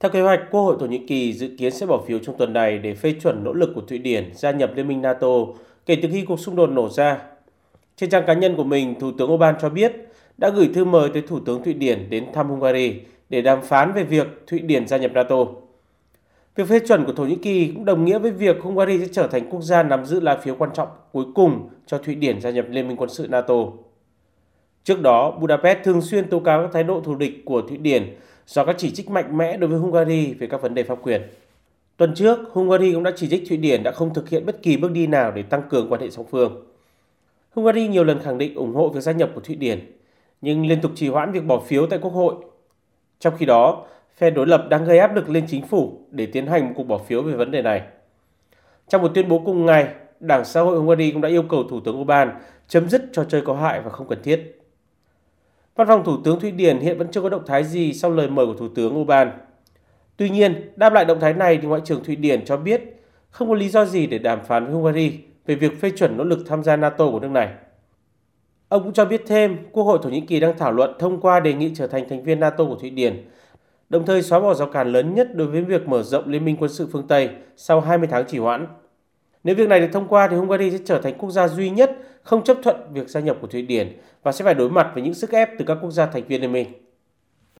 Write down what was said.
Theo kế hoạch, Quốc hội Thổ Nhĩ Kỳ dự kiến sẽ bỏ phiếu trong tuần này để phê chuẩn nỗ lực của Thụy Điển gia nhập Liên minh NATO kể từ khi cuộc xung đột nổ ra. Trên trang cá nhân của mình, Thủ tướng Orbán cho biết đã gửi thư mời tới Thủ tướng Thụy Điển đến thăm Hungary để đàm phán về việc Thụy Điển gia nhập NATO. Việc phê chuẩn của Thổ Nhĩ Kỳ cũng đồng nghĩa với việc Hungary sẽ trở thành quốc gia nắm giữ lá phiếu quan trọng cuối cùng cho Thụy Điển gia nhập Liên minh quân sự NATO. Trước đó, Budapest thường xuyên tố cáo các thái độ thù địch của Thụy Điển do các chỉ trích mạnh mẽ đối với Hungary về các vấn đề pháp quyền. Tuần trước, Hungary cũng đã chỉ trích Thụy Điển đã không thực hiện bất kỳ bước đi nào để tăng cường quan hệ song phương. Hungary nhiều lần khẳng định ủng hộ việc gia nhập của Thụy Điển, nhưng liên tục trì hoãn việc bỏ phiếu tại Quốc hội. Trong khi đó, phe đối lập đang gây áp lực lên chính phủ để tiến hành một cuộc bỏ phiếu về vấn đề này. Trong một tuyên bố cùng ngày, Đảng Xã hội Hungary cũng đã yêu cầu Thủ tướng Orbán chấm dứt trò chơi có hại và không cần thiết. Văn phòng Thủ tướng Thụy Điển hiện vẫn chưa có động thái gì sau lời mời của Thủ tướng Orbán. Tuy nhiên, đáp lại động thái này thì Ngoại trưởng Thụy Điển cho biết không có lý do gì để đàm phán với Hungary về việc phê chuẩn nỗ lực tham gia NATO của nước này. Ông cũng cho biết thêm, Quốc hội Thổ Nhĩ Kỳ đang thảo luận thông qua đề nghị trở thành thành viên NATO của Thụy Điển, đồng thời xóa bỏ rào cản lớn nhất đối với việc mở rộng Liên minh quân sự phương Tây sau 20 tháng trì hoãn. Nếu việc này được thông qua thì Hungary sẽ trở thành quốc gia duy nhất không chấp thuận việc gia nhập của Thụy Điển và sẽ phải đối mặt với những sức ép từ các quốc gia thành viên liên minh.